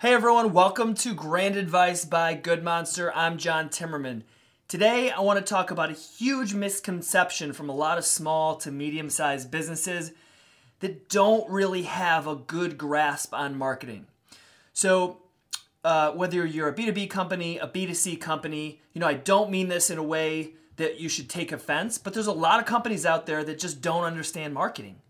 Hey everyone, welcome to Brand Advice by Good Monster. I'm John Timmerman. Today I want to talk about a huge misconception from a lot of small to medium sized businesses that don't really have a good grasp on marketing. So, uh, whether you're a B2B company, a B2C company, you know, I don't mean this in a way that you should take offense, but there's a lot of companies out there that just don't understand marketing.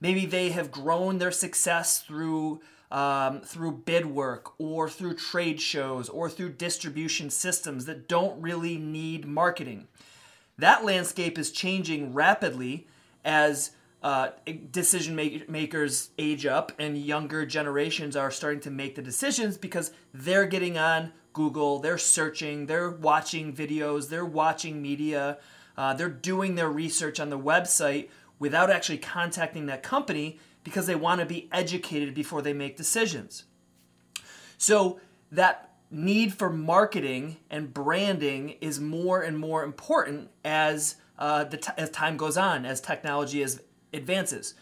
Maybe they have grown their success through um, through bid work or through trade shows or through distribution systems that don't really need marketing. That landscape is changing rapidly as uh, decision make- makers age up and younger generations are starting to make the decisions because they're getting on Google, they're searching, they're watching videos, they're watching media, uh, they're doing their research on the website without actually contacting that company because they want to be educated before they make decisions. So that need for marketing and branding is more and more important as uh, the t- as time goes on, as technology is, advances.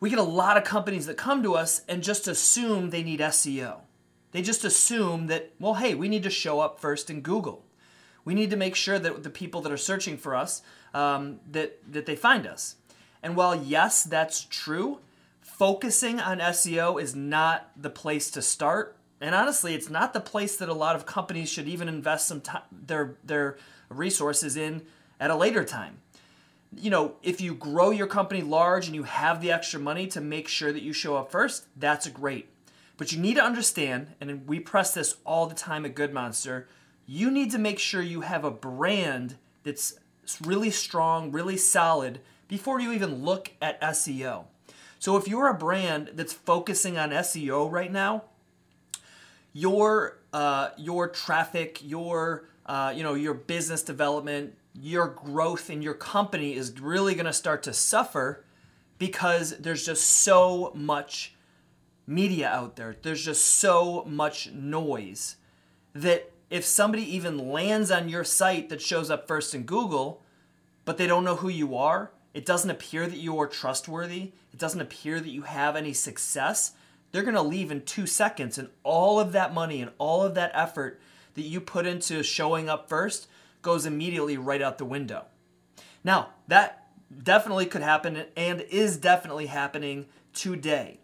We get a lot of companies that come to us and just assume they need SEO. They just assume that, well, hey, we need to show up first in Google. We need to make sure that the people that are searching for us um, that that they find us. And while yes, that's true, focusing on SEO is not the place to start. And honestly, it's not the place that a lot of companies should even invest some time, their their resources in at a later time. You know, if you grow your company large and you have the extra money to make sure that you show up first, that's great. But you need to understand, and we press this all the time at Good Monster, you need to make sure you have a brand that's really strong, really solid before you even look at SEO. So if you're a brand that's focusing on SEO right now, your uh, your traffic, your uh, you know your business development, your growth in your company is really going to start to suffer because there's just so much media out there. There's just so much noise that if somebody even lands on your site that shows up first in Google, but they don't know who you are, it doesn't appear that you are trustworthy, it doesn't appear that you have any success, they're going to leave in two seconds. And all of that money and all of that effort that you put into showing up first goes immediately right out the window. Now, that definitely could happen and is definitely happening today.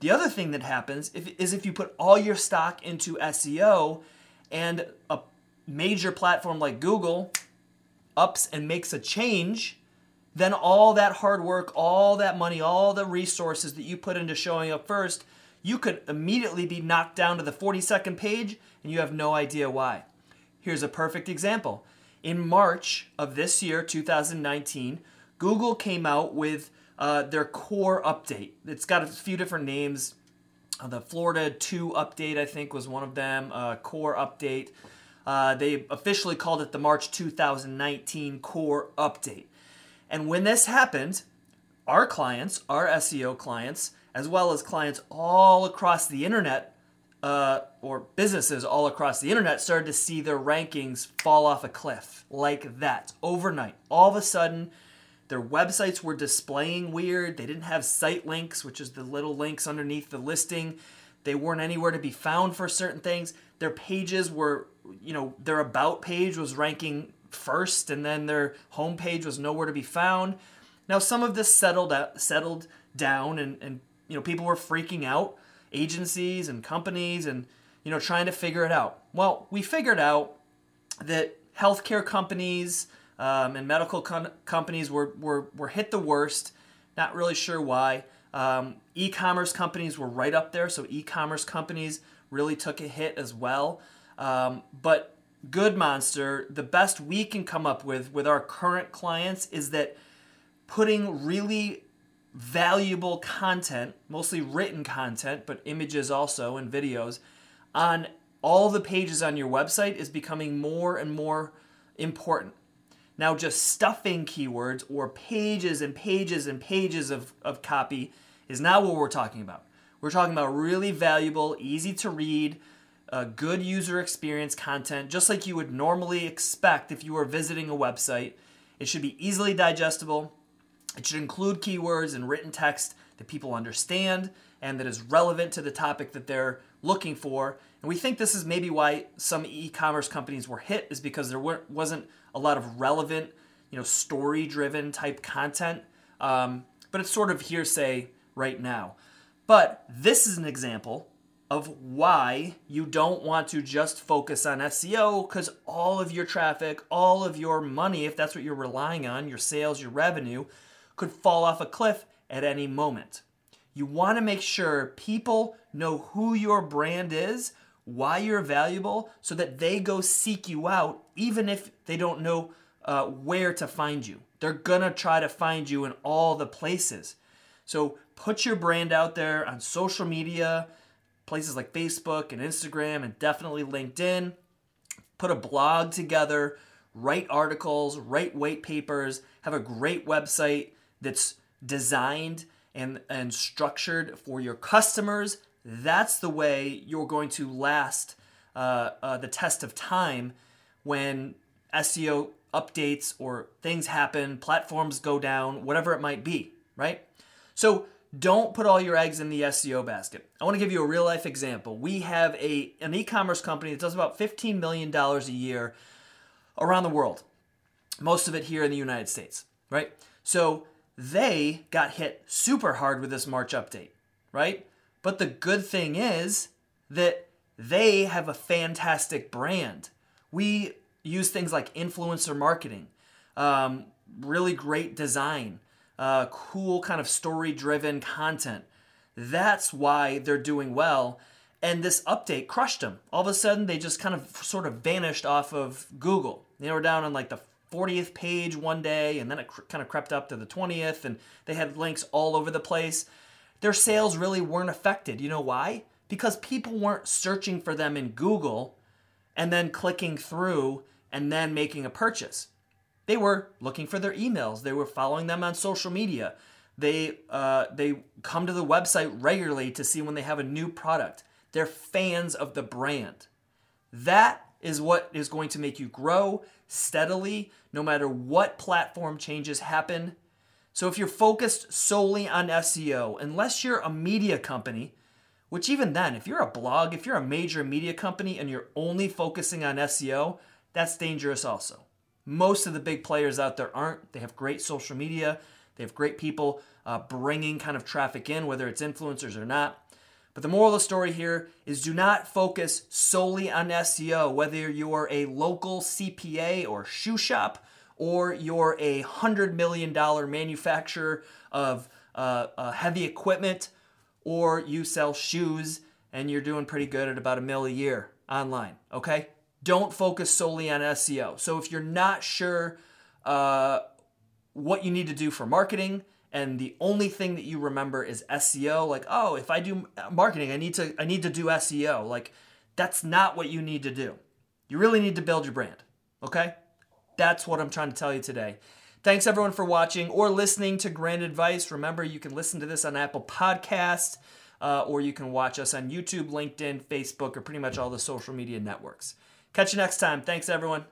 The other thing that happens is if you put all your stock into SEO and a major platform like Google ups and makes a change, then all that hard work, all that money, all the resources that you put into showing up first, you could immediately be knocked down to the 42nd page and you have no idea why. Here's a perfect example. In March of this year, 2019, Google came out with uh, their core update. It's got a few different names. Uh, the Florida 2 update, I think, was one of them, uh, core update. Uh, they officially called it the March 2019 core update. And when this happened, our clients, our SEO clients, as well as clients all across the internet, uh, or businesses all across the internet, started to see their rankings fall off a cliff like that overnight. All of a sudden, their websites were displaying weird. They didn't have site links, which is the little links underneath the listing. They weren't anywhere to be found for certain things. Their pages were, you know, their about page was ranking first, and then their homepage was nowhere to be found. Now, some of this settled out, settled down, and, and you know, people were freaking out, agencies and companies, and you know, trying to figure it out. Well, we figured out that healthcare companies um, and medical con- companies were, were, were hit the worst. Not really sure why. Um, e commerce companies were right up there, so e commerce companies really took a hit as well. Um, but Good Monster, the best we can come up with with our current clients is that putting really valuable content, mostly written content, but images also and videos, on all the pages on your website is becoming more and more important. Now, just stuffing keywords or pages and pages and pages of, of copy is not what we're talking about. We're talking about really valuable, easy to read, uh, good user experience content, just like you would normally expect if you were visiting a website. It should be easily digestible. It should include keywords and written text that people understand and that is relevant to the topic that they're looking for. And we think this is maybe why some e-commerce companies were hit is because there wasn't a lot of relevant, you know, story-driven type content. Um, but it's sort of hearsay right now. But this is an example of why you don't want to just focus on SEO because all of your traffic, all of your money, if that's what you're relying on, your sales, your revenue, could fall off a cliff at any moment. You want to make sure people know who your brand is, why you're valuable, so that they go seek you out, even if they don't know uh, where to find you. They're gonna try to find you in all the places. So put your brand out there on social media places like Facebook and Instagram and definitely LinkedIn. Put a blog together, write articles, write white papers, have a great website that's designed and, and structured for your customers. That's the way you're going to last uh, uh, the test of time when SEO updates or things happen, platforms go down, whatever it might be, right? So don't put all your eggs in the SEO basket. I want to give you a real life example. We have a an e-commerce company that does about $15 million a year around the world. Most of it here in the United States, right? So they got hit super hard with this March update, right? But the good thing is that they have a fantastic brand. We use things like influencer marketing, um, really great design, uh, cool kind of story driven content. That's why they're doing well. And this update crushed them. All of a sudden, they just kind of sort of vanished off of Google. They were down on like the 40th page one day, and then it cr- kind of crept up to the 20th, and they had links all over the place. Their sales really weren't affected. You know why? Because people weren't searching for them in Google and then clicking through and then making a purchase. They were looking for their emails. They were following them on social media. They uh, they come to the website regularly to see when they have a new product. They're fans of the brand. That is what is going to make you grow steadily, no matter what platform changes happen. So if you're focused solely on SEO, unless you're a media company, which even then, if you're a blog, if you're a major media company and you're only focusing on SEO, that's dangerous also. Most of the big players out there aren't. They have great social media, they have great people uh, bringing kind of traffic in, whether it's influencers or not. But the moral of the story here is do not focus solely on SEO, whether you're a local CPA or shoe shop or you're a $100 million manufacturer of uh, uh, heavy equipment or you sell shoes and you're doing pretty good at about a mil a year online, okay? Don't focus solely on SEO. So if you're not sure uh, what you need to do for marketing, and the only thing that you remember is SEO, like oh, if I do marketing, I need to I need to do SEO. Like that's not what you need to do. You really need to build your brand. Okay, that's what I'm trying to tell you today. Thanks everyone for watching or listening to Brand Advice. Remember, you can listen to this on Apple Podcast. Uh, or you can watch us on YouTube, LinkedIn, Facebook, or pretty much all the social media networks. Catch you next time. Thanks, everyone.